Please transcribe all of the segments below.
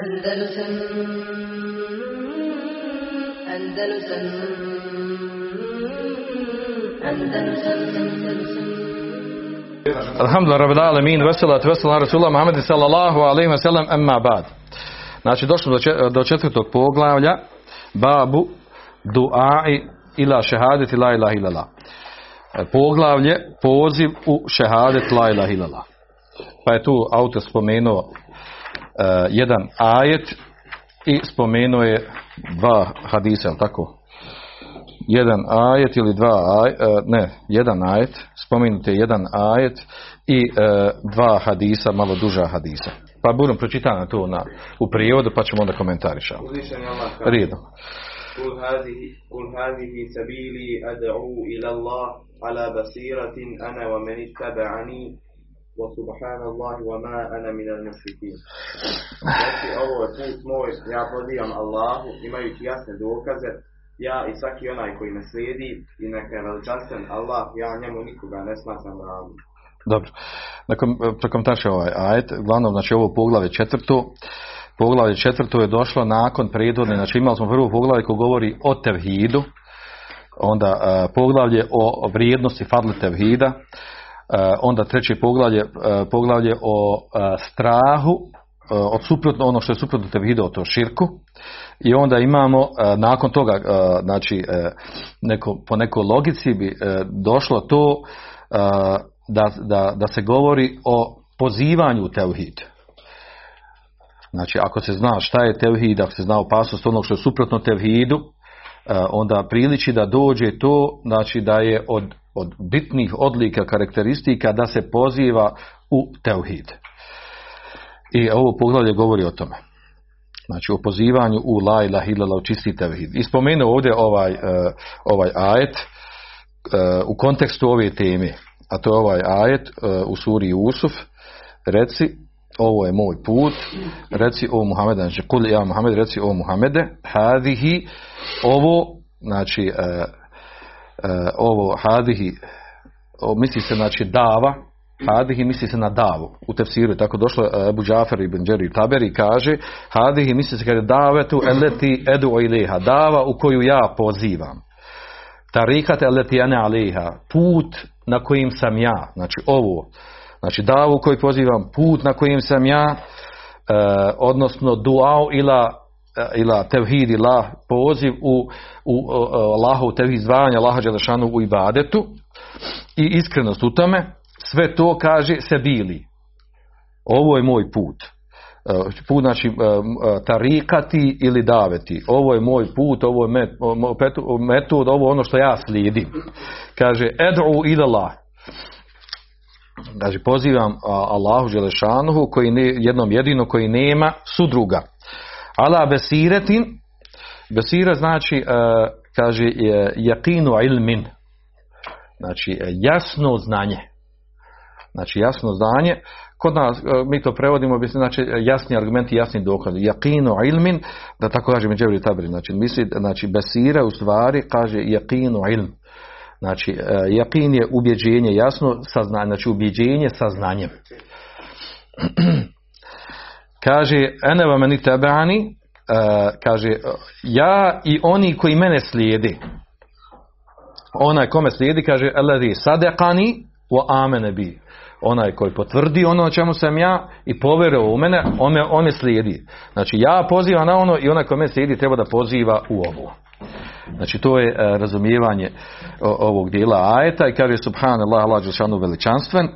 Andalusam Andalusam Andalusam Alhamdulillah, rabbil alamin, veselat, veselat, Rasulullah Muhammedi sallallahu alaihi wa sallam, emma bad. Znači, došli do, do četvrtog poglavlja, babu duai ila šehadeti la ilaha illallah. E, Poglavlje, poziv u šehadet la ilaha illallah. Pa je tu autor spomenuo jedan ajet i spomenuo je dva hadisa, jel tako? jedan ajet ili dva ajet, ne, jedan ajet, spomenute jedan ajet i e, dva hadisa, malo duža hadisa. Pa budem pročitana to na, u prijevodu pa ćemo onda komentarišati. Uzvišeni Allah kaže, Rijedom. قل هذه قل هذه سبيلي أدعو إلى الله على بصيرة أنا ومن اتبعني وسبحان الله وما أنا من المشركين. Znači, ovo je put moj, ja pozivam Allahu, imajući jasne dokaze, ja i svaki onaj koji me slijedi i neka je veličanstven Allah, ja njemu nikoga ne smatram ravnim. Dobro. Nakon, prokomentariše ovaj ajet, uglavnom, znači ovo poglavlje četvrto, poglavlje četvrto je došlo nakon prethodne, znači imali smo prvo poglavlje koje govori o tevhidu, onda e, poglavlje o vrijednosti fadli tevhida, e, onda treće poglavlje, e, poglavlje o e, strahu, e, od suprotno, ono što je suprotno tevhidu, to širku, i onda imamo e, nakon toga, e, znači e, neko, po nekoj logici bi e, došlo to e, da, da, da se govori o pozivanju tevhid. Znači, ako se zna šta je tevhid, ako se zna opasnost onog što je suprotno tevhidu, e, onda priliči da dođe to, znači da je od, od bitnih odlika, karakteristika da se poziva u tevhid. I ovo poglavlje govori o tome. Znači o pozivanju u la ilaha illallah u čisti tevhid. I spomenuo ovdje ovaj, e, ovaj ajet e, u kontekstu ove teme, a to je ovaj ajet e, u suri Usuf, reci ovo je moj put, reci o Muhammede, znači kul ja Muhammed, reci o Muhammede, hadihi, ovo, znači ovo hadihi, misli se znači dava, hadihi misli se na davu, u tefsiru je tako došlo, Abu Džafer ibn Đeri Taberi kaže, hadihi misli se kaže davetu eleti edu iliha, dava u koju ja pozivam. Tarikat eleti ane aliha, put na kojim sam ja, znači ovo, Znači davu koji pozivam, put na kojim sam ja, e, odnosno duao ila, ila tevhid ila poziv u, u e, Allahu tevhid zvanja Allaha Đelešanu u ibadetu i iskrenost u tome, sve to kaže se bili. Ovo je moj put. E, Put znači e, e, tarikati ili daveti. Ovo je moj put, ovo je metod, ovo je ono što ja slijedim. Kaže, ed'u ila. Znači pozivam Allahu Đelešanuhu koji ne, jednom jedino koji nema sudruga. Ala besiretin, besira znači, e, kaže, je, jakinu ilmin. Znači, e, jasno znanje. Znači, jasno znanje. Kod nas, e, mi to prevodimo, znači, jasni argumenti, jasni dokaz. Jakinu ilmin, da tako kaže Međevri Tabri. Znači, misli, znači, besira u stvari kaže jakinu ilm. Znači, e, jakin je ubjeđenje, jasno, saznanje, znači ubjeđenje sa znanjem. kaže, ene va meni tebani, e, kaže, ja i oni koji mene slijedi, onaj kome slijedi, kaže, eladi sadekani wa amene bi. Onaj koji potvrdi ono o čemu sam ja i povjerovao u mene, on me, on me slijedi. Znači, ja pozivam na ono i onaj koji me slijedi treba da poziva u ovo. Znači to je e, razumijevanje ovog dijela ajeta i kaže subhanallah Allah Đelšanu veličanstven.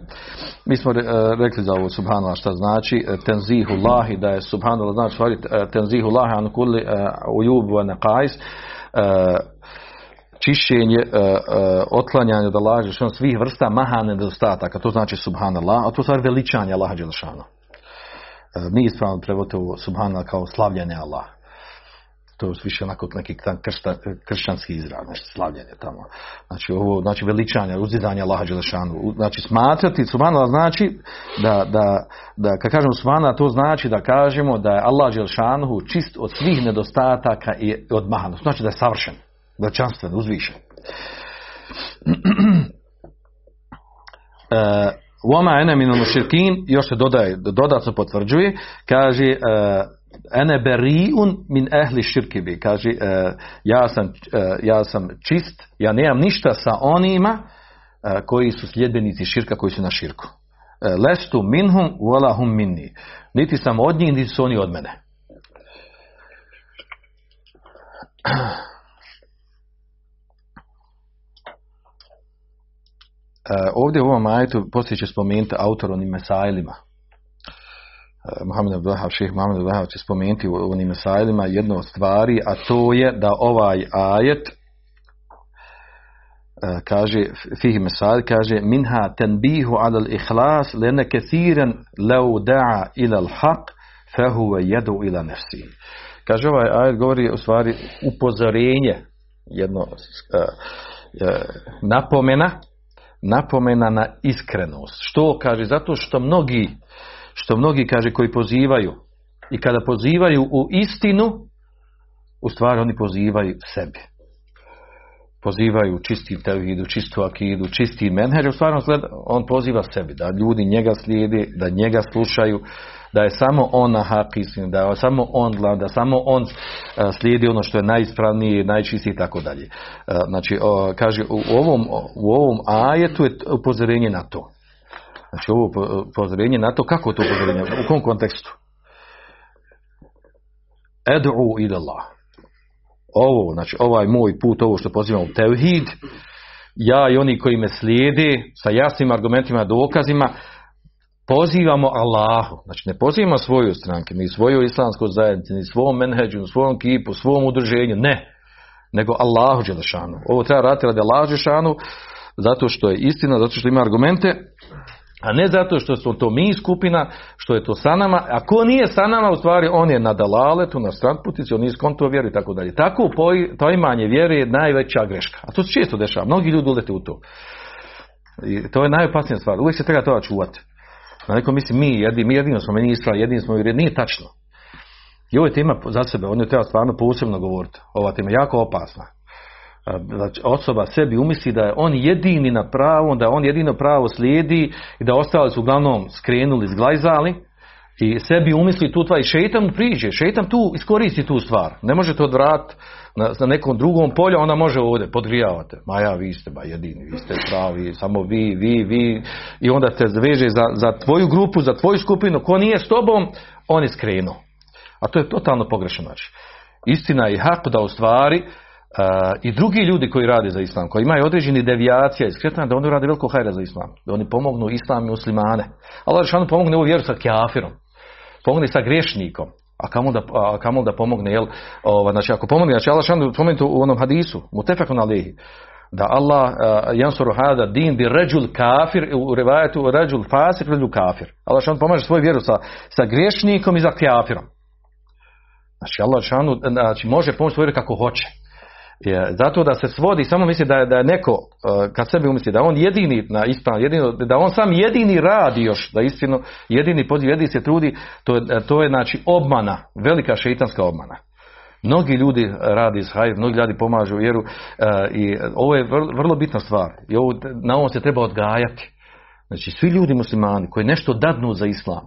Mi smo e, rekli za ovo subhanallah šta znači e, tenzihu lahi da je subhanallah znači stvari e, tenzihu lahi an kulli ujubu wa naqais čišćenje, e, e, otklanjanje od Allaha svih vrsta mahane nedostataka. To znači subhanallah, a to je stvar veličanje Allaha Đelšanu. Nije ispravno prevoditi ovo subhanallah kao slavljenje Allaha to je više onako neki tam kršta, kršćanski izraz, nešto slavljenje tamo. Znači ovo, znači veličanje, uzizanje Allaha Đelešanu. Znači smatrati subhanallah znači da, da, da kad kažemo subhanallah to znači da kažemo da je Allah Đelešanu čist od svih nedostataka i od mahanosti. Znači da je savršen, veličanstven, uzvišen. E, Wama ene mušrikin, još se dodaje, dodatno potvrđuje, kaže, e, ene beriun min ehli širki bi. Kaže, e, ja, sam, e, ja sam čist, ja nemam ništa sa onima e, koji su sljedbenici širka, koji su na širku. Lestu minhum, wala hum minni. Niti sam od njih, niti su oni od mene. Ovdje u ovom ajetu poslije će spomenuti autor onim mesailima. E, Mohamed Abdullahav, ših Mohamed Abdullahav će spomenuti u onim mesailima jednu od stvari, a to je da ovaj ajet e, kaže, fihi mesail, kaže minha tenbihu ala al-ihlas lene kethiren leu da'a ila al-haq fehuve jedu ila nefsi. Kaže ovaj ajet govori u stvari upozorenje, jedno uh, napomena, napomena na iskrenost. Što kaže? Zato što mnogi, što mnogi kaže koji pozivaju i kada pozivaju u istinu, u stvari oni pozivaju sebi. Pozivaju čisti tevhidu, čistu akidu, čisti menheđ, u stvari on, on poziva sebi, da ljudi njega slijedi, da njega slušaju, da je samo on na hak da je samo on glav, da samo on slijedi ono što je najispravnije, najčistije i tako dalje. Znači, kaže, u ovom, u ovom ajetu je upozorenje na to. Znači, ovo upozorenje na to, kako to upozorenje, u kom kontekstu? Ed'u ila Allah. Ovo, znači, ovaj moj put, ovo što pozivam u tevhid, ja i oni koji me slijede sa jasnim argumentima, dokazima, pozivamo Allahu, znači ne pozivamo svoju stranku, ni svoju islamsku zajednicu, ni svom menheđu, ni svom kipu, svom udruženju, ne, nego Allahu Đelešanu. Ovo treba raditi radi Allahu Đelešanu, zato što je istina, zato što ima argumente, a ne zato što su to mi skupina, što je to sa nama, a ko nije sa nama, u stvari on je na dalaletu, na stranputici, on nije skonto vjeru i tako dalje. Tako poimanje vjere je najveća greška. A to se često dešava, mnogi ljudi ulete u to. I to je najopasnija stvar, uvijek se treba toga čuvati. Na neko misli mi jedini, mi jedino smo meni isla, jedini smo jer nije tačno. I ovo je tema za sebe, on je treba stvarno posebno govoriti. Ova tema je jako opasna. Znači, osoba sebi umisli da je on jedini na pravu, da on jedino pravo slijedi i da ostali su uglavnom skrenuli, zglajzali i sebi umisli tu tva i šeitan priđe, šeitan tu iskoristi tu stvar. Ne možete odvratiti na, na nekom drugom polju, ona može ovdje, podgrijavate. Ma ja, vi ste ba jedini, vi ste pravi, samo vi, vi, vi. I onda te zveže za, za tvoju grupu, za tvoju skupinu, ko nije s tobom, on je skrenuo. A to je totalno pogrešno znači. Istina je hak da u stvari i drugi ljudi koji rade za islam, koji imaju određeni devijacija i skretanja, da oni rade veliko hajra za islam. Da oni pomognu islam i muslimane. Allah Žešanu pomogne ovu vjeru sa kjafirom. Pomogne sa grešnikom. A kamo da, a kamo da pomogne, jel, ova, znači ako pomogne, znači Allah šanu spomenuti u onom hadisu, mu tefekun alihi, da Allah uh, jansuru hada din bi ređul kafir, u revajetu ređul fasik ređul kafir. Allah šanu pomaže svoju vjeru sa, sa griješnikom i za kafirom. Znači Allah šanu znači, može pomoći svoju vjeru kako hoće. Zato da se svodi, samo misli da je, da je neko, uh, kad sebi umisli da on jedini na ispravno, jedino, da on sam jedini radi još, da istinu, jedini poziv, jedini se trudi, to je, to je znači obmana, velika šeitanska obmana. Mnogi ljudi radi iz hajr, mnogi ljudi pomažu vjeru uh, i ovo je vrlo, bitna stvar. I ovo, na ovom se treba odgajati. Znači svi ljudi muslimani koji nešto dadnu za islam,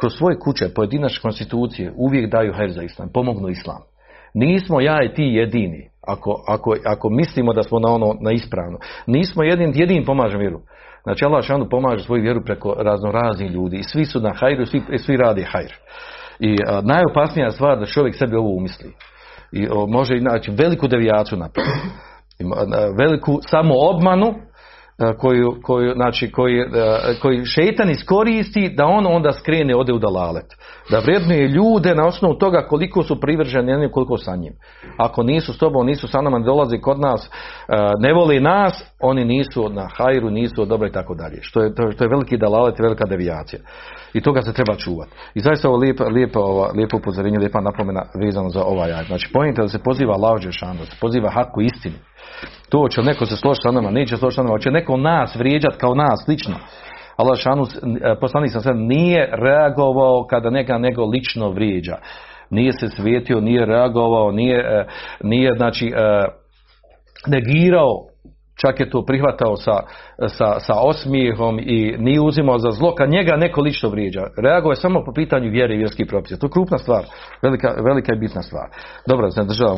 kroz svoje kuće, pojedinačne konstitucije, uvijek daju hajr za islam, pomognu islam. Nismo ja i ti jedini. Ako, ako, ako mislimo da smo na ono na ispravno. Nismo jedin, jedin pomažemo vjeru. Znači Allah šanu pomaže svoju vjeru preko razno raznih ljudi. I svi su na hajru, svi, svi radi hajr. I a, najopasnija stvar da čovjek sebi ovo umisli. I o, može i znači veliku devijaciju napraviti. Veliku samo obmanu koju, koju, znači, koji, koji šeitan iskoristi da on onda skrene ode u dalalet. Da vrednuje ljude na osnovu toga koliko su privrženi jednim koliko sa njim. Ako nisu s tobom, nisu sa nama, ne dolazi kod nas, ne voli nas, oni nisu na hajru, nisu dobro i tako dalje. Što je, to je veliki dalalet, velika devijacija. I toga se treba čuvati. I zaista ovo lijepo, lijepo, lijepo upozorenje, lijepa napomena vezano za ovaj aj. Znači, pojente da se poziva lađe da se poziva haku istinu. To će neko se složiti sa nama, neće složiti sa nama, će neko nas vrijeđati kao nas lično. Allah šanu, poslanik sam sad nije reagovao kada neka nego lično vrijeđa. Nije se svijetio, nije reagovao, nije, nije znači negirao čak je to prihvatao sa, sa, sa osmijehom i nije uzimao za zlo, kad njega neko lično vrijeđa. Reagovao je samo po pitanju vjere i vjerskih propisa. To je krupna stvar, velika, velika i bitna stvar. Dobro,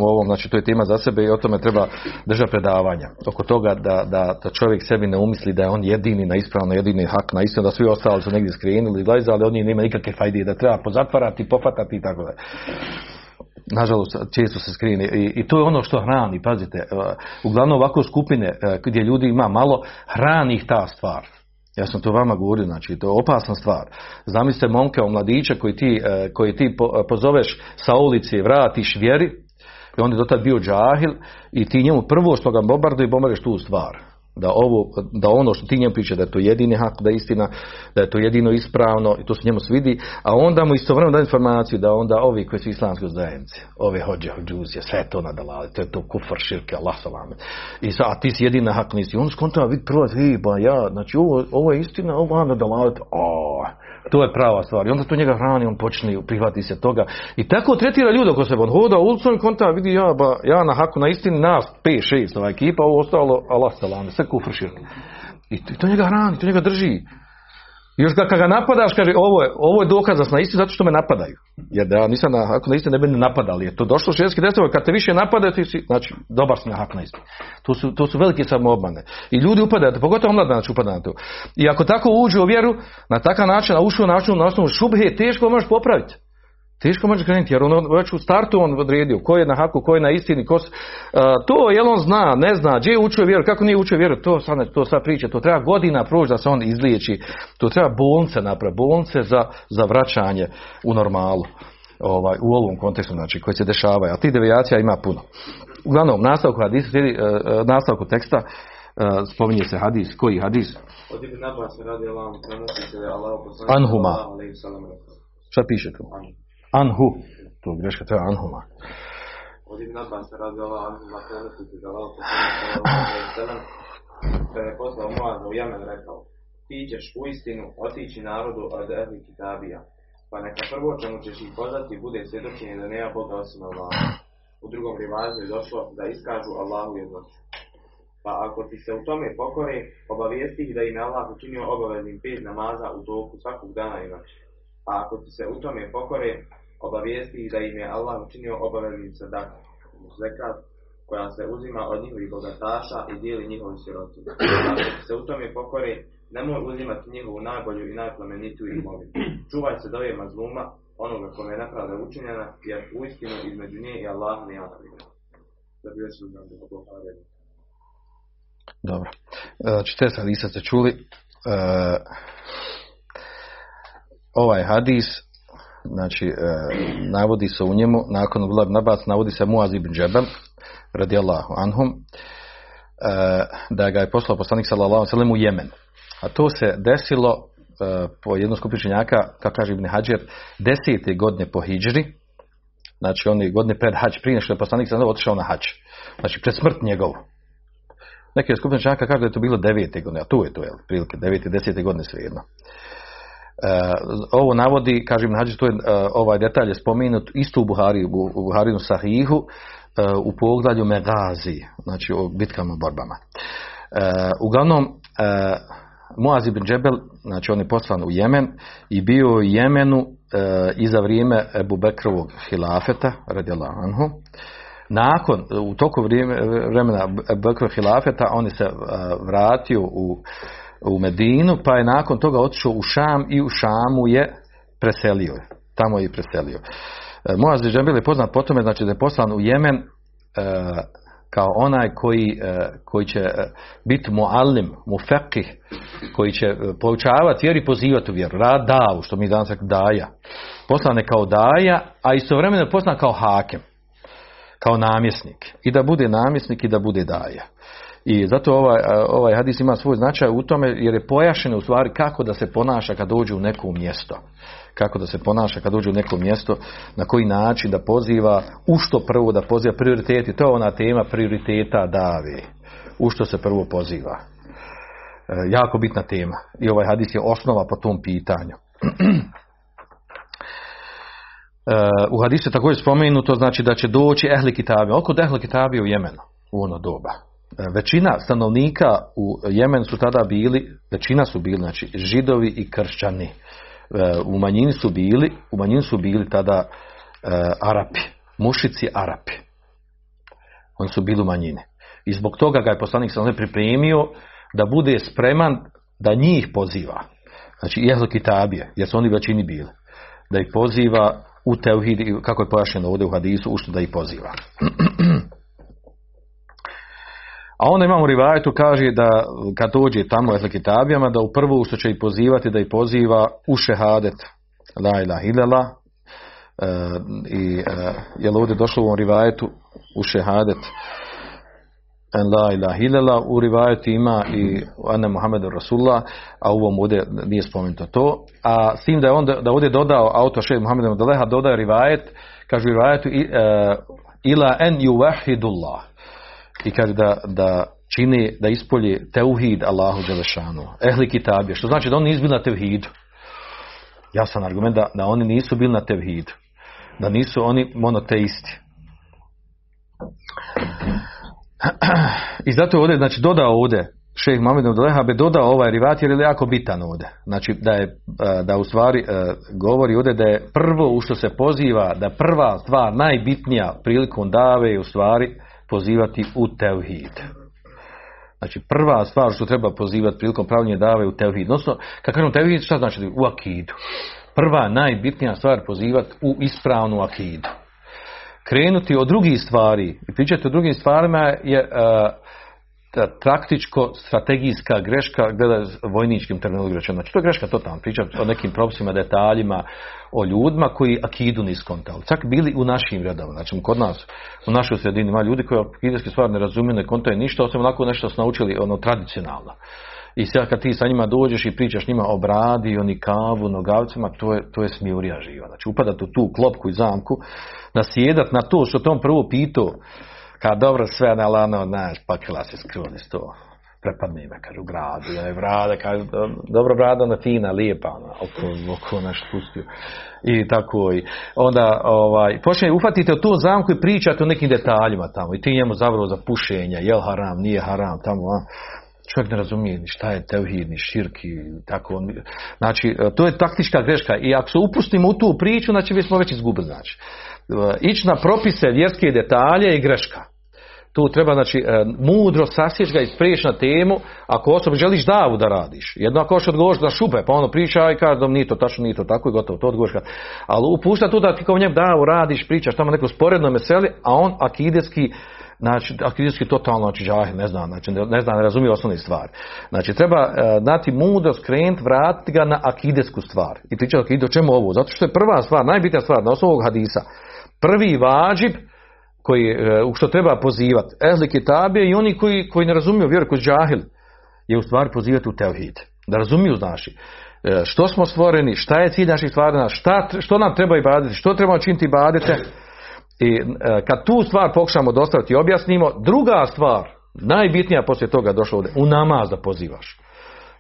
u ovom, znači to je tema za sebe i o tome treba držati predavanja. Oko toga da, da, da čovjek sebi ne umisli da je on jedini na ispravno, jedini hak na istinu, da svi ostali su negdje skrenuli, ali oni nema nikakve fajde, da treba pozatvarati, pofatati i tako dalje nažalost često se skrine I, i to je ono što hrani, pazite, e, uglavnom ovako skupine e, gdje ljudi ima malo, hrani ih ta stvar. Ja sam to vama govorio, znači to je opasna stvar. Zamislite momka, mladića koji ti, e, koji ti pozoveš sa ulici, vratiš vjeri, i on je do tad bio džahil i ti njemu prvo što ga bombarduje, bombarduješ tu stvar da ovo, da ono što ti njemu priča da je to jedini hak, da je istina, da je to jedino ispravno i to se njemu svidi, a onda mu istovremeno da informaciju da onda ovi koji su islamski zajednice, ove hođe, hođuzije, sve to nadalali, to je to kufar, širke, Allah salame. I sa, a ti si jedina hak nisi. On skontava vidi prvo, ba ja, znači ovo, ovo je istina, ovo je nadalali, o, to je prava stvar. I onda to njega hrani, on počne prihvati se toga. I tako tretira ljude oko sebe. On hoda ulicom i konta, vidi ja, ba, ja na haku na istini nas 5, 6 ova ekipa, ovo ostalo Allah salame, sve kufr I to njega hrani, to njega drži. I još kad ga napadaš, kaže, ovo je, ovo je dokaz da sam na istini zato što me napadaju. Jer da ja nisam na haku na istini ne bi napadali. Je to došlo šeski desilo, kad te više napadaju, ti si, znači, dobar si na haku na istini. To su, to su velike samoobmane. I ljudi upadaju, pogotovo mlada znači upada na to. I ako tako uđu u vjeru, na takav način, a ušao način na osnovu šubhe, teško možeš popraviti. Teško može krenuti, jer on već u startu on odredio ko je na haku, ko je na istini, ko, uh, to jel on zna, ne zna, gdje je učio vjeru, kako nije učio vjeru, to sad, to sad priča, to treba godina proći da se on izliječi, to treba bolnice napraviti, bolnice za, za vraćanje u normalu, ovaj, u ovom kontekstu, znači, koji se dešavaju, a ti devijacija ima puno. Uglavnom, nastavku hadisa, uh, nastavku teksta, uh, spominje se hadis, koji hadis? Od Ibn Abbas radi Allah, Anhuma. Šta piše tu? Anhu. To greška treba Anhuma. Od Ibn Abbas radi Allah Anhuma prenosi se da Allah da je poslao Moaza u Jemen rekao ti ćeš u istinu otići narodu od ehli kitabija pa neka prvo čemu ćeš ih pozvati bude svjedočenje da nema Boga osim Allaha. U drugom rivazu je došlo da iskažu Allahu jednoću. Pa ako ti se u tome pokore, obavijesti ih da im je Allah učinio obaveznim pet namaza u toku svakog dana i noći. A ako ti se u tome pokore, obavijesti ih da im je Allah učinio obaveznim sadak, zekat, koja se uzima od njihovih bogataša i dijeli njihovi siroti. Ako se u tome pokore, nemoj uzimati njihovu najbolju i najplemenitiju imovinu. Čuvaj se dove mazluma, onoga kome je nepravda učinjena, jer uistinu između nje i Allah bi još dobro. Znači, te hadisa ste čuli. E, ovaj hadis, znači, e, navodi se u njemu, nakon Abdullah Nabas, navodi se Muaz ibn Džebel, radijallahu anhum, e, da ga je poslao poslanik sallallahu sallam u Jemen. A to se desilo e, po jednom skupinu činjaka, kako kaže Ibn Hađer, desete godine po hijđri, znači oni godine pred hađ, prije nešto je poslanik sallallahu otišao na hađ. Znači pred smrt njegovu. Neke skupine čanka kažu da je to bilo devete godine, a tu je to, jel, prilike, devete, desete godine svejedno. E, ovo navodi, kažem, nađe, to je, e, ovaj detalj je spomenut isto u Buhari, u, Buharinu Sahihu, e, u poglavlju Megazi, znači o bitkama, borbama. E, uglavnom, e, Muaz ibn Džebel, znači on je poslan u Jemen i bio u Jemenu e, i za vrijeme Ebu Bekrovog hilafeta, radijallahu anhu, nakon, u toku vremena Bekra hilafeta, on je se vratio u, u Medinu, pa je nakon toga otišao u Šam i u Šamu je preselio. Tamo je i preselio. E, Moaz Džembil je poznat po tome, znači da je poslan u Jemen e, kao onaj koji, e, koji će biti muallim, mufekih, koji će poučavati vjeru i pozivati u vjeru. Rad davu, što mi danas daja. Poslan je kao daja, a istovremeno je poslan kao hakem kao namjesnik. I da bude namjesnik i da bude daja. I zato ovaj, ovaj hadis ima svoj značaj u tome jer je pojašeno u stvari kako da se ponaša kad dođe u neko mjesto. Kako da se ponaša kad dođe u neko mjesto, na koji način da poziva, u što prvo da poziva prioriteti. To je ona tema prioriteta dave. U što se prvo poziva. E, jako bitna tema. I ovaj hadis je osnova po tom pitanju. u hadisu je također spomenuto znači da će doći ehli kitabi. Oko ehli kitabi u Jemenu u ono doba. Većina stanovnika u Jemenu su tada bili, većina su bili, znači židovi i kršćani. E, U manjini su bili, u manjini su bili tada e, Arapi, mušici Arapi. Oni su bili u manjini. I zbog toga ga je poslanik sam pripremio da bude spreman da njih poziva. Znači i Ehlu Kitabije, jer su oni većini bili. Da ih poziva u teuhid, kako je pojašnjeno ovdje u hadisu, u da ih poziva. A onda imamo rivajetu kaže da kad dođe tamo Ehlu Kitabijama, da u prvu što će ih pozivati, da ih poziva u šehadet. La ilaha illallah. E, I e, je ovdje došlo u ovom rivajetu u šehadet la ilaha illallah u rivajetu ima i ane Muhammedu Rasulullah, a u ovom ovdje nije spomenuto to. A s tim da je on da ovdje dodao autor šejh Muhammed Mudaleha dodaje rivajet, kaže u e, ila en yuvahidullah. I kaže da, da čini, da ispolji teuhid Allahu Đelešanu. Ehli kitabije, što znači da oni nisu bili na teuhidu. Jasan argument da, da oni nisu bili na tevhidu. Da nisu oni monoteisti. I zato je ovdje, znači dodao ovdje šejh Mohamed Abdeleha bi dodao ovaj rivat jer je jako bitan ovdje. Znači da je, da u stvari govori ovdje da je prvo u što se poziva, da prva stvar najbitnija prilikom dave je u stvari pozivati u tevhid. Znači prva stvar što treba pozivati prilikom pravljenja dave u tevhid. Odnosno, kad kažemo tevhid, šta znači u akidu? Prva najbitnija stvar pozivati u ispravnu akidu krenuti od drugih stvari i pričati o drugim stvarima je uh, taktičko strategijska greška gleda vojničkim terminologijom. Znači to je greška totalno pričati o nekim propisima, detaljima, o ljudima koji akidu niskontali. Čak bili u našim redovima. Znači kod nas, u našoj sredini ima ljudi koji akidijske stvari ne razumiju, ne kontaju ništa, osim onako nešto su naučili ono tradicionalno. I sad kad ti sa njima dođeš i pričaš njima o bradi, o nikavu, nogavcima, to je, to je smijurija živa. Znači upadat u tu klopku i zamku, nasjedat na to što tom prvo pitao, kad dobro sve na lano, znaš, pakila se skruni to. Prepadne me, kaže, u gradu, je kaže, dobro brada, ona fina, lijepa, ona, oko, oko naš pustio. I tako, i onda, ovaj, počne, ufatite tu zamku i pričate o nekim detaljima tamo, i ti njemu zavrlo za pušenje, jel haram, nije haram, tamo, a, čovjek ne razumije ni šta je tevhid, ni širki, tako. Znači, to je taktička greška i ako se upustimo u tu priču, znači mi smo već izgubili, znači. Ići na propise vjerske detalje je greška. Tu treba, znači, mudro sasjeći ga i sprijeći na temu, ako osoba želiš davu da radiš. Jedno ako što odgovoriš da šupe, pa ono priča i kaže nije to tačno, nije to tako i gotovo, to odgovoriš. Ali upušta tu da ti kao njem davu radiš, pričaš tamo neko sporedno meseli, a on akidetski znači akidijski totalno znači džahil, ne zna, znači ne zna, ne razumije osnovne stvari. Znači treba uh, dati mudro skrenut, vratiti ga na akidesku stvar. I pričati akidu, čemu ovo? Zato što je prva stvar, najbitnija stvar na osnovu ovog hadisa. Prvi vađib koji, uh, u što treba pozivati, ehli kitabije i oni koji, koji ne razumiju vjeru, koji džahil, je u stvari pozivati u teuhid. Da razumiju znači što smo stvoreni, šta je cilj naših stvari, šta, što nam treba i baditi, što trebamo činiti i badite, i e, kad tu stvar pokušamo dostaviti i objasnimo, druga stvar, najbitnija poslije toga došla ovdje, u namaz da pozivaš.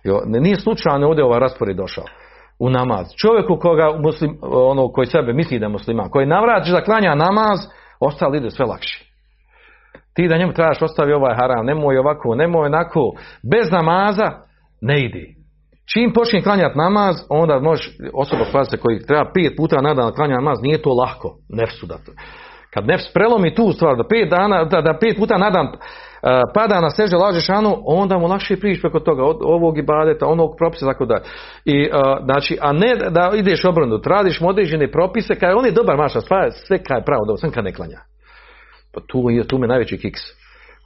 Jo, nije slučajno ovdje ovaj raspored došao. U namaz. Čovjeku koga muslim, ono koji sebe misli da je musliman, koji navrati da klanja namaz, ostalo ide sve lakše. Ti da njemu trebaš ostavi ovaj haram, nemoj ovako, nemoj onako, bez namaza ne ide. Čim počne klanjati namaz, onda možeš osoba spasiti koji treba pet puta na dan klanja namaz, nije to lahko, nefsu da to. Kad nefs prelomi tu stvar, da pet, dana, da, da pet puta na dan uh, pada na seže laže šanu, onda mu lakše prići preko toga, od ovog ibadeta, onog propisa, tako da. I, uh, znači, a ne da ideš obrnut, radiš mu određene propise, kad on je dobar maša, sve, sve kad je pravo, dobro, sam kad ne klanja. Pa tu, tu me najveći kiks.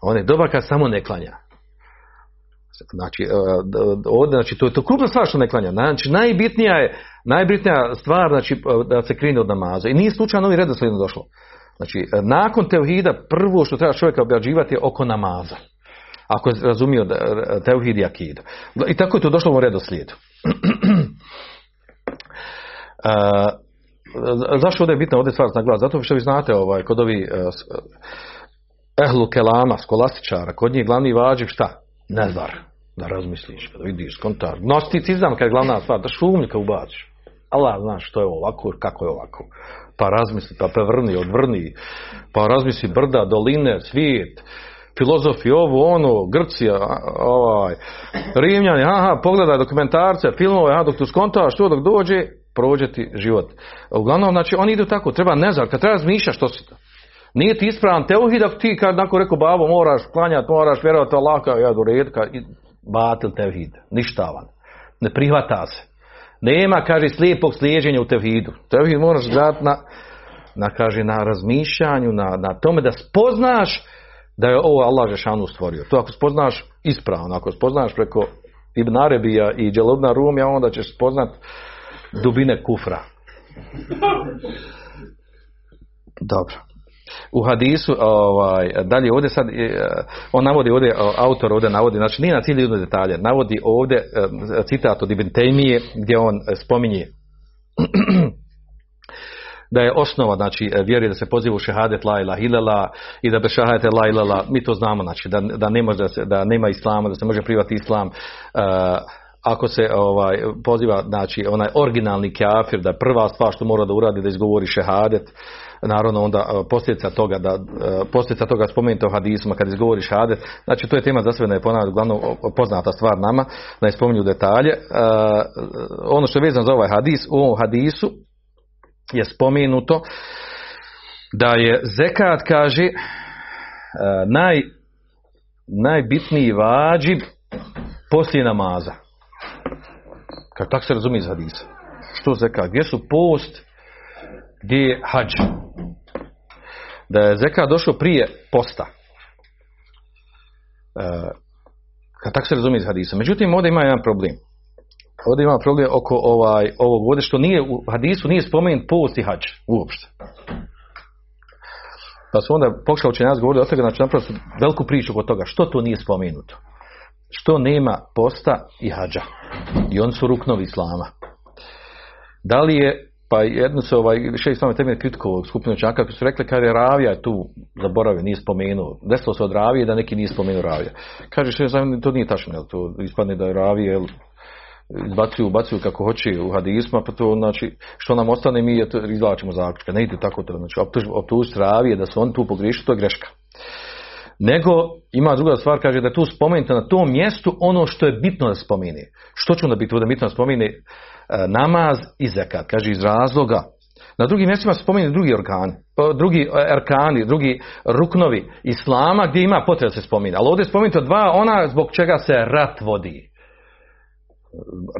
On je dobar kad samo ne klanja. Znači, ovdje, znači, to je to krupna stvar što ne klanja. Znači, najbitnija je, najbitnija stvar, znači, da se krene od namaza. I nije slučajno ovi redoslijedno došlo. Znači, nakon teuhida prvo što treba čovjeka obrađivati je oko namaza. Ako je razumio teuhid i akidu. I tako je to došlo u redoslijedu. uh, zašto ovdje je bitna ovdje stvar naglas? Zato što vi znate ovaj, kod ovi uh, ehlu kelama, skolastičara, kod njih glavni vađiv šta? Nezar. Da razmisliš, kada vidiš kontar. Gnosticizam kad je glavna stvar, da šumljika ubaciš. Allah zna što je ovako, kako je ovako pa razmisli, pa prevrni, odvrni, pa razmisli brda, doline, svijet, filozofi, ovo, ono, Grci, a- ovaj, Rimljani, aha, pogledaj dokumentarce, filmove, aha, dok tu skontaš to, dok dođe, prođe ti život. Uglavnom, znači, oni idu tako, treba nezar, kad treba razmišljati što si to. Nije ti ispravan teuhid ako ti kad nakon rekao babo moraš klanjati, moraš vjerovati Allah ja do red, kad i- batil teuhid, ništavan. Ne prihvata se. Nema, kaže, slijepog slijeđenja u tevhidu. Tevhid moraš gledati na, na, kaže, na razmišljanju, na, na tome da spoznaš da je ovo Allah Žešanu stvorio. To ako spoznaš ispravno, ako spoznaš preko Ibn Arabija i Dželobna Rumija, onda ćeš spoznat dubine kufra. Dobro. U hadisu, ovaj, dalje ovdje sad, e, on navodi ovdje, o, autor ovdje navodi, znači nije na cilju jedno detalje, navodi ovdje e, citat od Ibn Taymije gdje on e, spominje da je osnova, znači, e, vjeri da se poziva u šehadet la ilaha illallah i da bez la illallah, mi to znamo, znači, da, da, ne može da, se, da nema islama, da se može privati islam, e, ako se ovaj poziva, znači, onaj originalni kafir, da prva stvar što mora da uradi da izgovori šehadet, naravno onda e, posljedica toga da e, posljedica toga spomenuto hadisma kad izgovori šehadet, znači to je tema za sve da je ponavljam, uglavnom poznata stvar nama, da ne spominju detalje. E, ono što je vezano za ovaj hadis, u ovom hadisu je spomenuto da je zekat kaže naj, najbitniji vađib poslije namaza. Kako tako se razumije iz hadisa. Što zekat? Gdje su post, gdje je hađ? Da je zekat došao prije posta. E, tako se razumije iz hadisa. Međutim, ovdje ima jedan problem. Ovdje ima problem oko ovaj, ovog ovdje što nije u hadisu nije spomenut post i hađ uopšte. Pa su onda pokušali učenjaci govoriti o toga, znači napravo su veliku priču oko toga. Što to nije spomenuto? Što nema posta i hađa? I oni su ruknovi islama. Da li je, pa jedno se ovaj, še islame temelj kritikovog skupinu čaka, koji su rekli, Ravija je tu zaboravio, nije spomenuo. Desilo se od Ravije da neki nije spomenuo Ravija. Kaže, še islame, to nije tačno, jel, to ispadne da je Ravije, jel, izbacuju, bacuju kako hoće u hadisma, pa to znači što nam ostane mi je to izvlačimo zaključka. Ne ide tako to, znači optuž, optužiti ravije da su oni tu pogriješili, to je greška. Nego ima druga stvar, kaže da tu spomenuto na tom mjestu ono što je bitno da se spomene. Što će onda biti ovdje bitno da? E, namaz i zekat, kaže iz razloga. Na drugim mjestima se spomenu drugi organi, drugi e, erkani, drugi ruknovi islama gdje ima potreba se spomene. Ali ovdje je spomenuto dva, ona zbog čega se rat vodi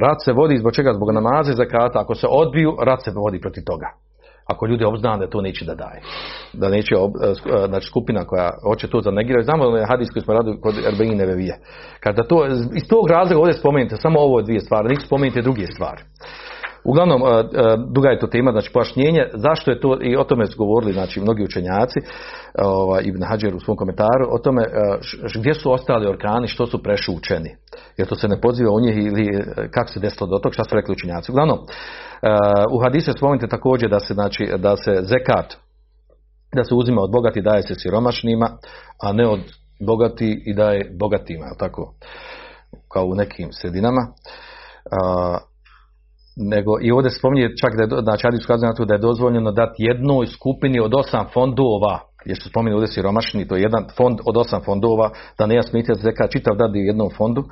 rat se vodi zbog čega? Zbog namaze zakata. Ako se odbiju, rat se vodi protiv toga. Ako ljudi obznane da to neće da daje. Da neće, ob, e, sk- e, znači skupina koja hoće to zanegirati. Znamo da je hadis koji smo radili kod Erbein Nevevije. Kada to, iz tog razloga ovdje spomenute samo ovo dvije stvari, nisu spomenute druge stvari. Uglavnom, e, e, duga je to tema, znači pojašnjenje, zašto je to, i o tome su govorili znači, mnogi učenjaci, ovaj, Ibn Hađer u svom komentaru, o tome e, gdje su ostali orkani, što su prešučeni. Jer to se ne poziva u njih ili kako se desilo do toga, šta su rekli učenjaci. Uglavnom, u hadisu spomenute također da se, znači, da se zekat, da se uzima od bogati daje se siromašnima, a ne od bogati i daje bogatima, tako? Kao u nekim sredinama. Nego i ovdje spominje čak da je, znači ukazuje na to da je dozvoljeno dati jednoj skupini od osam fondova, jer se spominje ovdje siromašni, to je jedan fond od osam fondova, da ne smijete zeka čitav dati jednom fondu.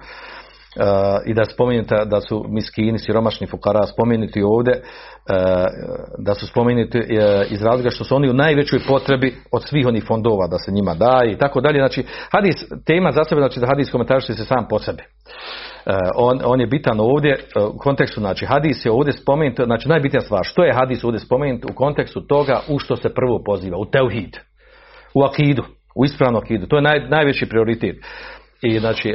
Uh, i da spomenuti da su miskini, siromašni fukara spomenuti ovdje, uh, da su spomenuti uh, iz razloga što su oni u najvećoj potrebi od svih onih fondova da se njima daje i tako dalje. Znači, hadis, tema za sebe, znači da hadis se sam po sebi. On, on je bitan ovdje u kontekstu, znači hadis je ovdje spomenut, znači najbitnija stvar, što je hadis ovdje spomenut u kontekstu toga u što se prvo poziva, u teuhid, u akidu, u ispravnu akidu, to je naj, najveći prioritet. I znači,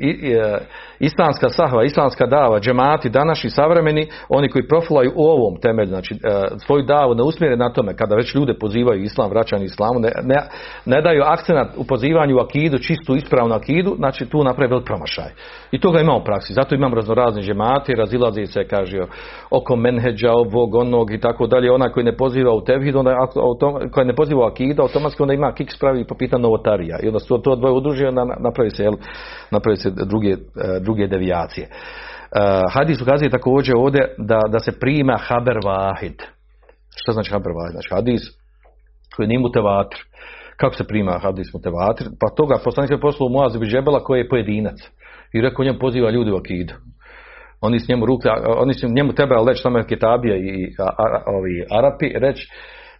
i, uh, islamska sahva, islamska dava, džemati, današnji savremeni, oni koji profilaju u ovom temelju, znači uh, svoju davu ne usmjere na tome, kada već ljude pozivaju islam, vraćanje islamu, ne, ne, ne daju akcenat u pozivanju u akidu, čistu ispravnu akidu, znači tu napravi velik promašaj. I toga imamo u praksi, zato imam raznorazni džemati, razilazi se, kaže, oko menheđa, ovog, onog i tako dalje, onaj koji ne poziva u tevhid, onda koji ne poziva u akidu, automatski onda ima kiks pravi po pitanju novotarija. I onda su to dvoje udružuje, onda napravi se, jel, napravi se druge, e, druge devijacije. Uh, hadis ukazuje također ovdje da, da se prima haber vahid. Što znači haber vahid? Znači hadis koji nije mutevatir, Kako se prima hadis mutevatir? Pa toga poslanik je poslao Muaz bi Džebela koji je pojedinac. I rekao njemu poziva ljudi u akidu. Oni s njemu ruke, oni su njemu trebali reći tamo je Kitabija i a, a, ovi Arapi, reći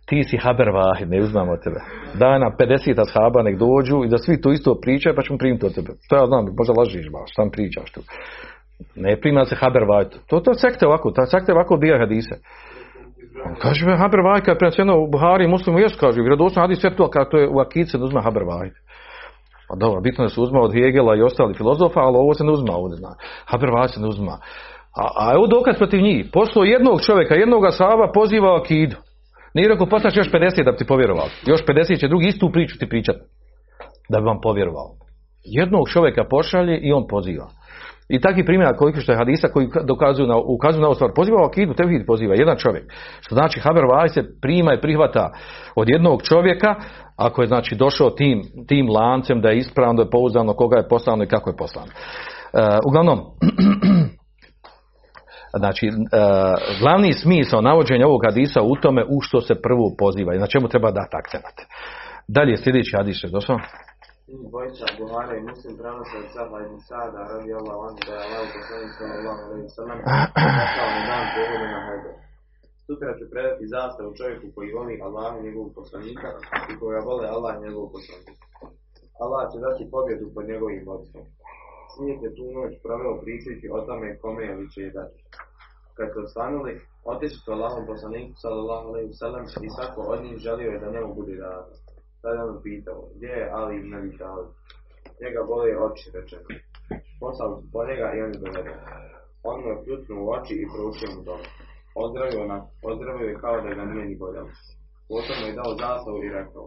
ti si haber vahid, ne uzmamo tebe. Daj nam 50 ashaba, nek dođu i da svi to isto pričaju, pa ćemo primiti od tebe. To ja znam, možda lažiš baš, šta pričaš tu. Ne prima se haber vahid. To, to sekte ovako, ta sekte ovako bija hadise. Kaže, be, haber vahid, kad je prenacijeno u Buhari muslimu, jes, kaže, vjerodostojno hadis sve to, kad to je u akice, ne uzme haber vahid. Pa dobro, bitno da se uzma od Hegela i ostali filozofa, ali ovo se ne uzma ovdje, zna. Haber vahid se ne uzma. A, a evo dokaz protiv njih. Poslo jednog čovjeka, jednog sahaba poziva akidu. Nije rekao poslaš još 50 da bi ti povjerovali. Još 50 će drugi istu priču ti pričati. Da bi vam povjerovao. Jednog čovjeka pošalje i on poziva. I takvi primjera koliko što je hadisa koji dokazuju na, ukazuju na ovu stvar. Poziva akidu, tevhid poziva, jedan čovjek. Što znači Haber Vaj se prima i prihvata od jednog čovjeka, ako je znači došao tim, tim lancem da je ispravno, da je pouzdano, koga je poslano i kako je poslano. Uh, uglavnom, Znači, uh, glavni smisao navođenja ovog hadisa u tome u što se prvo poziva i na čemu treba dati akcenat. Dalje sljedeći hadis je došao. Dvojica Buhara i Muslim prenose od ibn Sada radi Allah anhu da je Allah na dan na Hajber. Sutra ću predati zastavu čovjeku koji voli Allah i njegovog poslanika i koga vole Allah i njegovog poslanika. Allah će dati pobjedu pod njegovim vodstvom. Svijet je tu noć proveo pričajući o tome kome je li će je dati. Kad su osvanuli, otišli su Allahom poslaniku sallallahu alaihi sallam i svako od njih želio je da njemu bude data. Tada on pitao, gdje je Ali ibn Abi Talib? Njega bole oči, rečeno. Poslali su po njega i on je doveden. On mu je pljutnuo u oči i proučio mu dole. Ozdravio, na, ozdravio je kao da ga nije ni boljalo. Potom je dao zastavu i rekao,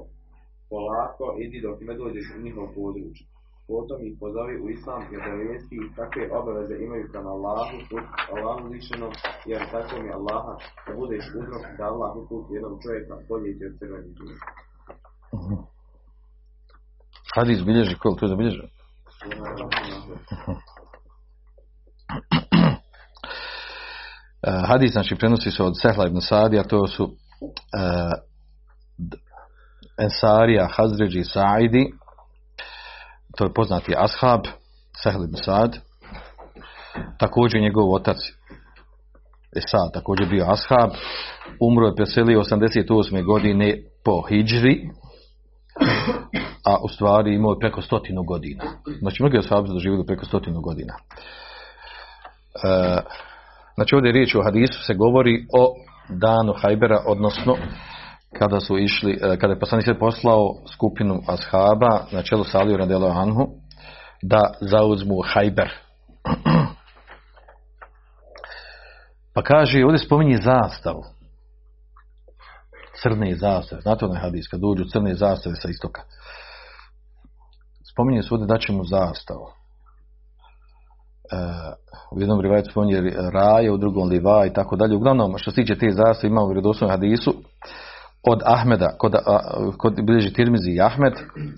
polako idi dok ne dođeš u njihov područje. Potom ih pozovi u islam i obavijesti ih kakve obaveze imaju prema Allahu, Allahu lišenom, jer tako mi Allaha da budeš uzrok da Allah uputi jednog čovjeka bolje ti od crvenih džuna. Hadis bilježi, koliko to je zabilježio? Uh, hadis znači prenosi se od Sehla ibn Sadija, to su uh, Ensarija, Hazređi, Saidi, to je poznati ashab, Sehl ibn Sad, također njegov otac Esad, također bio ashab, umro je preselio 88. godine po Hidžri, a u stvari imao je preko stotinu godina. Znači, mnogi ashabi su doživjeli preko stotinu godina. E, znači, ovdje riječ o hadisu se govori o danu Hajbera, odnosno kada su išli, kada je poslanik poslao skupinu ashaba na čelu sa Aliju radijalo Anhu da zauzmu Hajber. Pa kaže, ovdje spominje zastavu. Crne zastave. Znate onaj hadis, kad uđu crne zastave sa istoka. Spominje se ovdje da će mu zastavu. E, u jednom rivajtu spominje raje, u drugom liva i tako dalje. Uglavnom, što se tiče te zastave, imamo u vjerodostojnom hadisu od Ahmeda, kod, a, kod bilježi Tirmizi i Ahmed,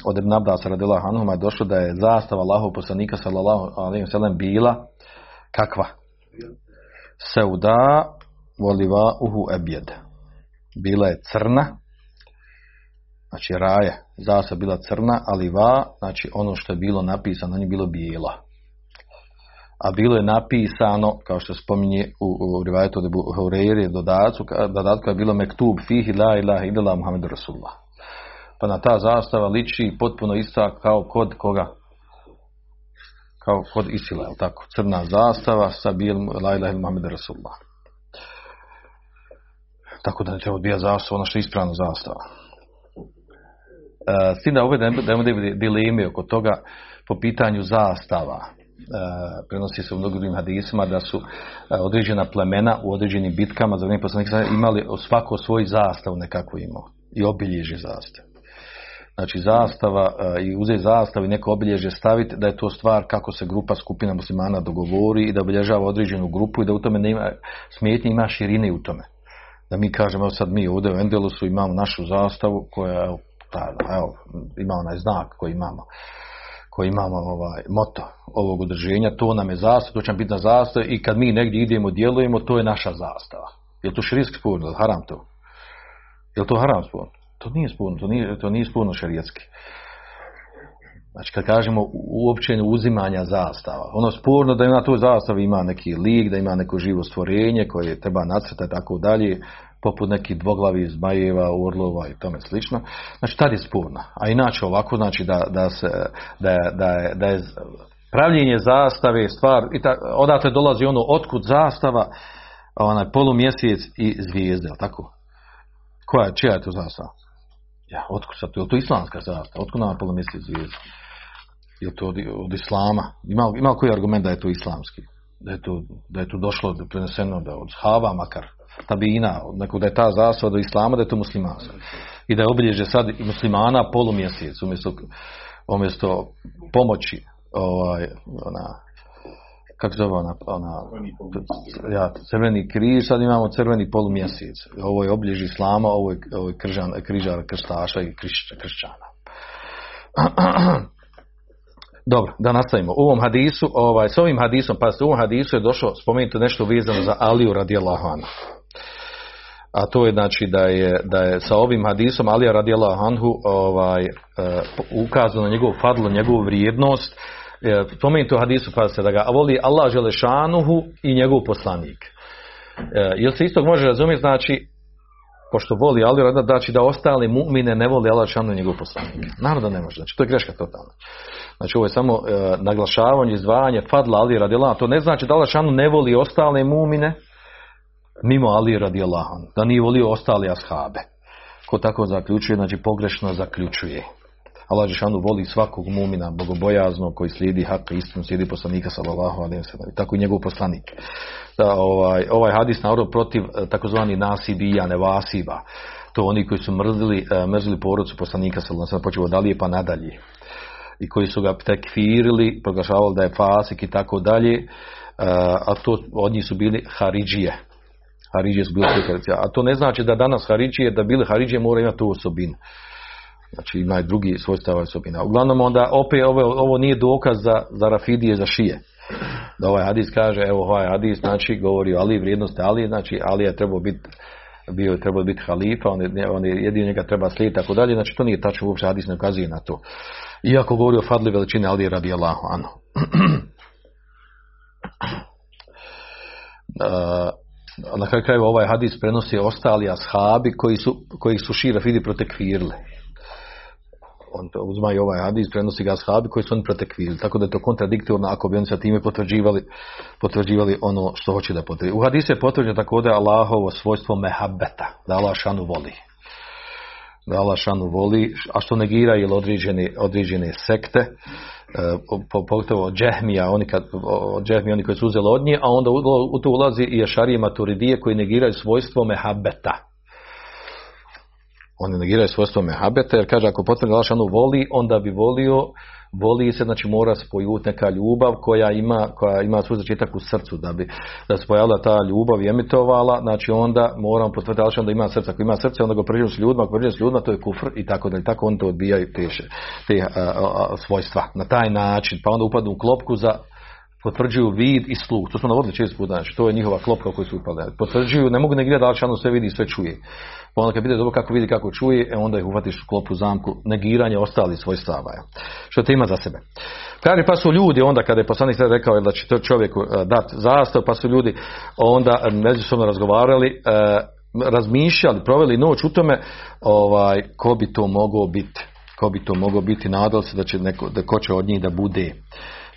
od Ibn Abbas radila Hanuma je došlo da je zastava Allahov poslanika sallallahu alejhi ve bila kakva? Seuda voliva uhu ebjed. Bila je crna, znači raje, zastava bila crna, ali va, znači ono što je bilo napisano, nije bilo bijela. A bilo je napisano, kao što spominje u, u rivajetu od Hureyri, dodatku, dodatku je bilo mektub fihi la ilaha illallah Muhammedu Rasulullah. Pa na ta zastava liči potpuno ista kao kod koga? Kao kod Isila, je tako? Crna zastava sa bijelim la ilaha Muhammedu Rasulullah. Tako da ne treba odbija zastava, ono što je ispravna zastava. E, s tim da ove da dileme oko toga po pitanju zastava. Uh, prenosi se u mnogim hadisima da su uh, određena plemena u određenim bitkama za vrijeme poslanika imali svako svoj zastav nekako imao i obilježje zastave. Znači zastava uh, i uzeti zastav i neko obilježje staviti da je to stvar kako se grupa skupina muslimana dogovori i da obilježava određenu grupu i da u tome nema smetnje ima širine u tome. Da mi kažemo sad mi ovdje u Endelusu imamo našu zastavu koja evo, ta, evo ima onaj znak koji imamo koji imamo ovaj moto ovog udruženja, to nam je zastava, to će nam biti na zastava i kad mi negdje idemo, djelujemo, to je naša zastava. Je to širijski spor, je haram to? Je to haram spor? To nije sporno, to nije, to nije sporno šerijetski. Znači kad kažemo uopćenje uzimanja zastava, ono sporno da na toj zastavi ima neki lik, da ima neko živo stvorenje koje treba nacrtati tako dalje, poput nekih dvoglavi zmajeva, orlova i tome slično. Znači tad je sporno. A inače ovako znači da, da, se, da, da, je, da je pravljenje zastave stvar, i ta, odatle dolazi ono otkud zastava, onaj polumjesec i zvijezde, jel tako? Koja, čija je to zastava? Ja, otkud sad, je to islamska zastava? Otkud nam polumjesec zvijezde? Je to od, od islama? Ima, ima koji argument da je to islamski? Da je to, da je to došlo, da je preneseno da od hava makar, tabina, neko da je ta zastava do islama, da je to muslimanska. I da je obilježe sad muslimana polumjesec, umjesto, umjesto pomoći, ovaj, ona, kako zove ona, ona ja, crveni križ, sad imamo crveni polumjesec. Ovo je obilježi islama, ovo je, ovo je kržan, križar krstaša i kriš, kršćana. Dobro, da nastavimo. U ovom hadisu, ovaj, s ovim hadisom, pa u ovom hadisu je došlo spomenuti nešto vezano za Aliju radijallahu anhu. A to je znači da je, da je sa ovim hadisom Alija radijallahu anhu ovaj, uh, ukazano na njegovu fadlu, njegovu vrijednost. E, spomenuti u hadisu se da ga voli Allah želešanuhu i njegov poslanik. E, jel se isto može razumjeti, znači, pošto voli Ali rada, znači da ostali mu'mine ne voli Allah želešanuhu i njegov poslanik. Naravno da ne može, znači to je greška totalna. Znači ovo je samo e, naglašavanje, izdvajanje fadla Ali radijallahu To ne znači da Allah želešanuhu ne voli ostale mu'mine mimo Ali radijallahu da nije volio ostale ashabe. Ko tako zaključuje, znači pogrešno zaključuje. Allah Žešanu voli svakog mumina bogobojaznog koji slijedi hak i istinu, slijedi poslanika sallallahu alaihi tako i njegov poslanik. Da, ovaj, ovaj hadis narod protiv eh, takozvani nasibija, nevasiba. To oni koji su mrzili, eh, mrzili porodcu poslanika sallallahu alaihi počeo dalje pa nadalje. I koji su ga tekfirili, proglašavali da je fasik i tako dalje, eh, a to od njih su bili Haridžije. Su bili A to ne znači da danas Haridžije, da bili Haridžije mora imati tu osobinu. Znači ima i drugi svojstava osobina. Uglavnom onda opet ovo, ovo nije dokaz za, za Rafidije, za šije. Da ovaj hadis kaže, evo ovaj hadis znači govori o Ali vrijednosti Ali, znači Ali je trebao biti bio je trebao biti halifa, on je, on je jedino njega treba slijediti tako dalje, znači to nije tačno uopće hadis ne ukazuje na to. Iako govori o fadli veličine Ali radi Allahu anhu. na kraju krajeva ovaj hadis prenosi ostali ashabi koji su, koji su šira fidi protekvirili on to uzma i ovaj hadis, prenosi ga ashabi koji su oni protekvili. Tako da je to kontradiktorno ako bi oni sa time potvrđivali, potvrđivali ono što hoće da potvrđi. U hadisu je potvrđeno također Allahovo svojstvo mehabeta, da Allah šanu voli. Da Allah šanu voli, a što negira ili određene, određene sekte, pogotovo od džehmija, oni, kad, od džehmija, oni koji su uzeli od nje, a onda u to ulazi i ašarije maturidije koji negiraju svojstvo mehabeta. Oni negiraju svojstvo mehabeta, jer kaže ako potvrdi Lašanu voli, onda bi volio, voli se, znači mora spojuti neka ljubav koja ima, koja ima svoj začetak u srcu, da bi da se pojavila ta ljubav i emitovala, znači onda moramo potvrditi da ima srce, ako ima srce, onda ga prđemo s ljudima, ako prđemo s ljudima, to je kufr i tako da tako on to odbijaju te, te svojstva, na taj način, pa onda upadnu u klopku za potvrđuju vid i sluh. To smo navodili često puta, znači to je njihova klopka koju su upali. Potvrđuju, ne mogu negirati da li sve vidi i sve čuje. Pa onda kad vidi dobro kako vidi kako čuje, e onda ih uhvatiš u klopu zamku negiranje ostali svojstava. Što te ima za sebe. Kaže pa su ljudi onda kada je poslanik sad rekao da će to čovjeku e, dati zastav, pa su ljudi onda međusobno razgovarali, e, razmišljali, proveli noć u tome ovaj, ko bi to mogao biti. Ko bi to mogao biti, nadal se da će neko, da ko će od njih da bude.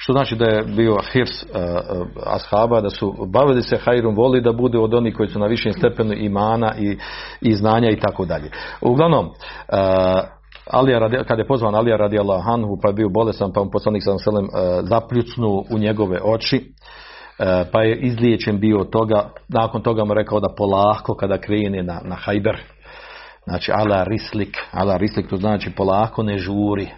Što znači da je bio hirs uh, ashaba, da su bavili se hajrom, voli da bude od onih koji su na višem stepenu imana i, i znanja i tako dalje. Uglavnom, uh, Alija kad je pozvan Alija radi Anhu pa je bio bolesan pa mu poslanik sam selem zapljucnu u njegove oči pa je izliječen bio toga nakon toga mu rekao da polako kada krene na, na hajber znači ala rislik ala rislik to znači polako ne žuri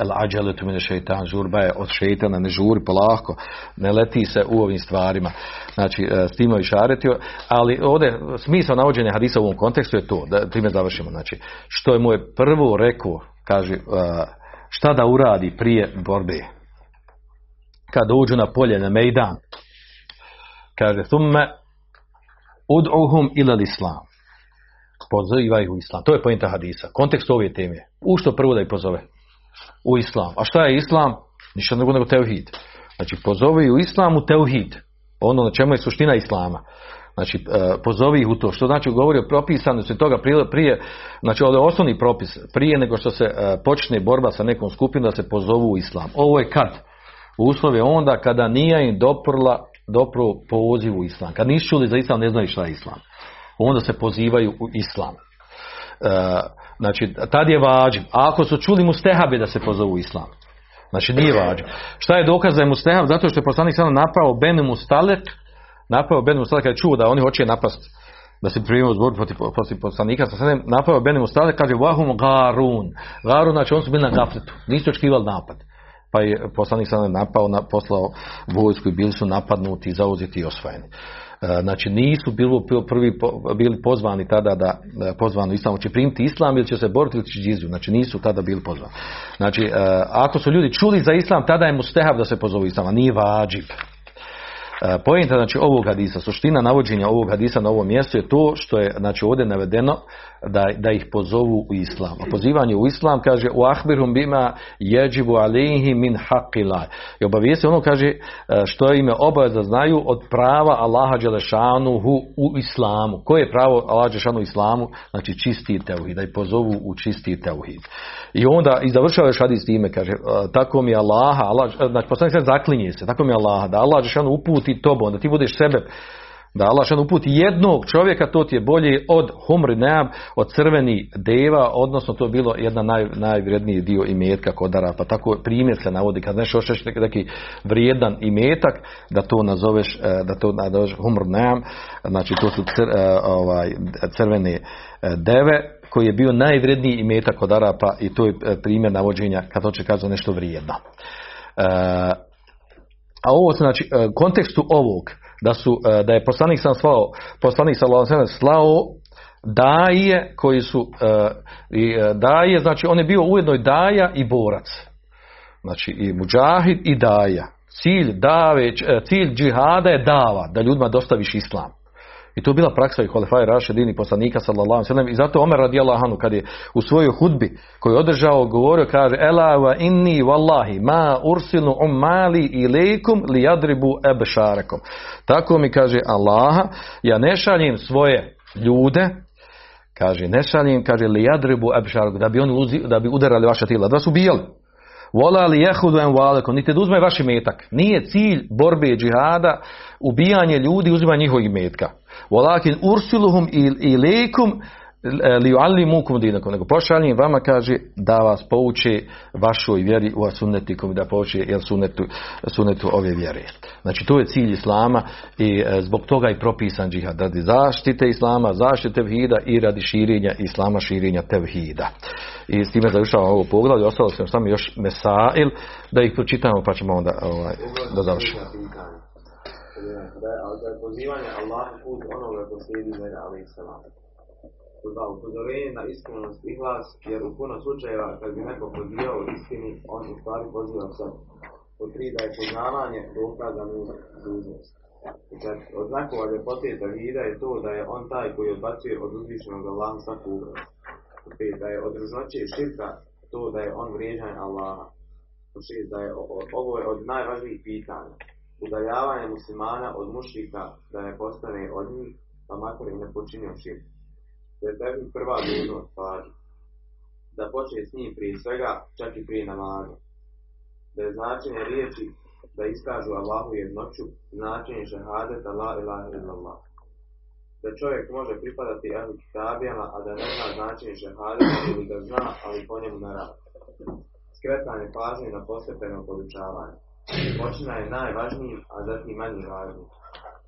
El ađeletu mine šeitan, žurba je od šeitana, ne žuri polako, ne leti se u ovim stvarima. Znači, e, s time šaretio, ali ovdje smisao navođenja hadisa u ovom kontekstu je to, da time završimo. Znači, što je mu je prvo rekao, kaže, e, šta da uradi prije borbe. Kad uđu na polje, na mejdan, kaže, thumme ud'uhum ila islam. poziva ih u islam. To je pojenta hadisa. Kontekst ove teme. U što prvo da ih pozove? U islam. A šta je islam? Ništa drugo nego teuhid. Znači pozovi u islamu teuhid. Ono na čemu je suština islama. Znači, e, pozovi ih u to. Što znači govori o propisanosti toga prije, prije znači ovo je osnovni propis, prije nego što se e, počne borba sa nekom skupinom da se pozovu u islam. Ovo je kad? Uslov je onda kada nije im doprla, dopro poziv u islam. Kad nisu čuli za islam, ne znaju šta je islam. Onda se pozivaju u islam. E, znači, tad je vađiv. A ako su čuli mu stehabe da se pozovu islam. Znači nije vađiv. Šta je dokaz da je mustehab? Zato što je poslanik sada napravo Ben Mustalek, napravo Ben Mustalek kada je čuo da oni hoće napast da se primio u zbor protiv, protiv poslanika sa sedem, napravo Ben Mustalek kaže Vahum Garun. Garun, znači oni su bili na gafletu. Nisu očekivali napad. Pa je poslanik sada napao, na, poslao vojsku i bili su napadnuti, zauzeti i osvojeni. E, Znači nisu bili prvi bili pozvani tada da da pozvani islam će primiti islam ili će se boriti ili će džiziju. Znači nisu tada bili pozvani. Znači e, ako su ljudi čuli za islam tada je mu stehav da se pozovu islam, a nije vađib. E, Pojenta znači ovog hadisa, suština navođenja ovog hadisa na ovom mjestu je to što je znači ovdje navedeno da, da ih pozovu u islam. A pozivanje u islam kaže u ahbirum bima jeđibu alihi min haqila. I obavijesti ono kaže e, što im je obaveza znaju od prava Allaha Đelešanuhu u islamu. Koje je pravo Allaha Đelešanu u islamu? Znači čisti teuhid, da ih pozovu u čisti teuhid. I onda i završava još hadis time, kaže, e, tako mi je Allaha, Allah, znači poslanik se zaklinje se, tako mi je Allaha, da Allah Đelešanu uputi tobom, da ti budeš sebe da Allah šan uputi jednog čovjeka, to ti je bolje od humri neam, od crveni deva, odnosno to je bilo jedna naj, najvrijedniji dio imetka kod Arapa. Tako primjer se navodi, kad nešto hoćeš neki, vrijedan imetak, da to nazoveš, e, da to nazoveš humr neam, znači to su cr, e, ovaj, crvene e, deve, koji je bio najvrijedniji imetak kod Arapa i to je primjer navođenja kad hoće kazati nešto vrijedno. A ovo znači e, kontekstu ovog da su e, da je poslanik sam slao poslanik sellem slao daje koji su e, daje znači on je bio ujedno i daja i borac. Znači i muđahid i daja. Cilj dave cilj džihada je dava da ljudima dostaviš islam i to je bila praksa i Holifaja Rašedini poslanika sallallahu sellem i zato Omer radijallahu anhu kad je u svojoj hudbi koju je održao govorio kaže ela wa inni wallahi ma ursilu umali ilaikum li yadribu absharakum tako mi kaže Allaha ja ne šaljem svoje ljude kaže ne šaljem kaže li yadribu absharakum da bi oni uzi, da bi udarali vaša tijela da vas ubijali Vola li jehudu en valekom, niti da uzme vaš metak. Nije cilj borbe džihada ubijanje ljudi, uzimanje njihovih metka. Volakin ursiluhum il, ilikum li yuallimukum dinakum nego pošaljem vama kaže da vas pouči vašoj vjeri u sunnetikum da pouči jel sunnetu, sunnetu ove vjere. Znači to je cilj islama i e, zbog toga je propisan džihad radi zaštite islama, zaštite tevhida i radi širenja islama, širenja tevhida. I s time završavamo ovo poglavlje, ostalo sam samo još mesail da ih pročitamo pa ćemo onda ovaj, da završimo. Da je, da je pozivanje Allah put onoga ko slijedi njega, ali i salam. Da, upozorenje na iskrenost i glas, jer u puno slučajeva kad bi neko pozivao istini, on u stvari poziva sebe. Po tri da je poznavanje dokazana dužnost. Kad od znakova ljepote Tavhida je to da je on taj koji odbacuje od uzvišenog Allaha svaku ugrozu. Po pet da je od ružnoće i širka to da je on vrijeđan Allaha. Šest da je ovo je od najvažnijih pitanja udaljavanje muslimana od mušrika da ne postane od njih, pa makar im ne počinio širk. To je tebi prva dužnost pažnje. Da počne s njim prije svega, čak i prije namaza. Da je značenje riječi da iskažu Allahu jednoću, značenje šehadeta la ilaha illallah. Da čovjek može pripadati ehlu kitabijama, a da ne zna značenje šehadeta ili ga zna, ali po njemu ne radi. Skretanje pažnje na postepeno podučavanje. Počina je najvažnijim, a zatim manje važnijim.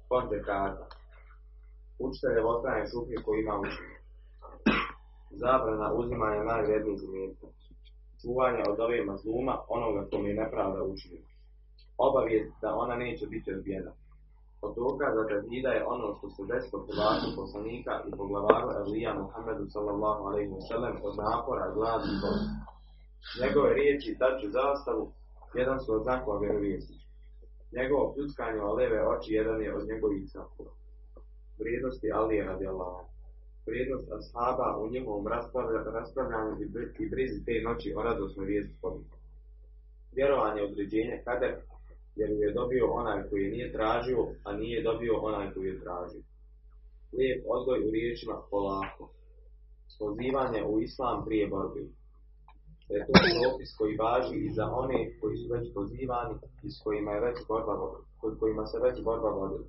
Ponte kata. Učitelj je otranje šuplje koji ima učenje. Zabrana uzimanja najvrednijih imetka. Čuvanje od ove mazluma onoga kome je nepravda učinio. Obavijest da ona neće biti odbijena. Od dokaza tevhida je ono što se desilo prvaku poslanika i poglavaru Elija Muhammedu sallallahu alaihi wa sallam od napora, gladi i. Njegove riječi taču zastavu jedan su od znakova vjerovjesnička. Njegovo pljuckanje o leve oči jedan je od njegovih znakova. Vrijednosti Alije radi Allah. Vrijednost ashaba u njihovom raspravlja- raspravljanju i bri- i brizi te noći o radosnoj vijesti pobjede. Vjerovanje je određenje kader, jer je dobio onaj koji je nije tražio, a nije dobio onaj koji je tražio. Lijep odgoj u riječima polako. Pozivanje u islam prije borbe. Da je to propis koji važi i za one koji su već pozivani i s kojima je već borba kod kojima se već borba vodila.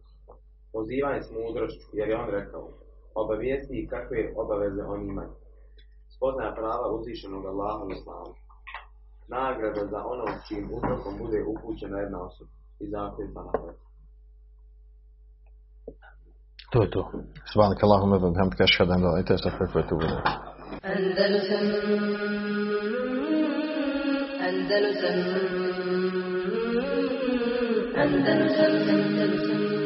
Pozivanje s mudrošću, jer je on rekao, obavijesti kakve obaveze oni imaju. Spoznaja prava uzvišenog Allaha u islamu. Nagrada za ono čim uzrokom bude upućena jedna osoba i zakljeta na to. To je to. Subhanak Allahumma wa bihamdika ashhadu an la ilaha illa anta astaghfiruka wa atubu ilayk. Andalusam Andalusam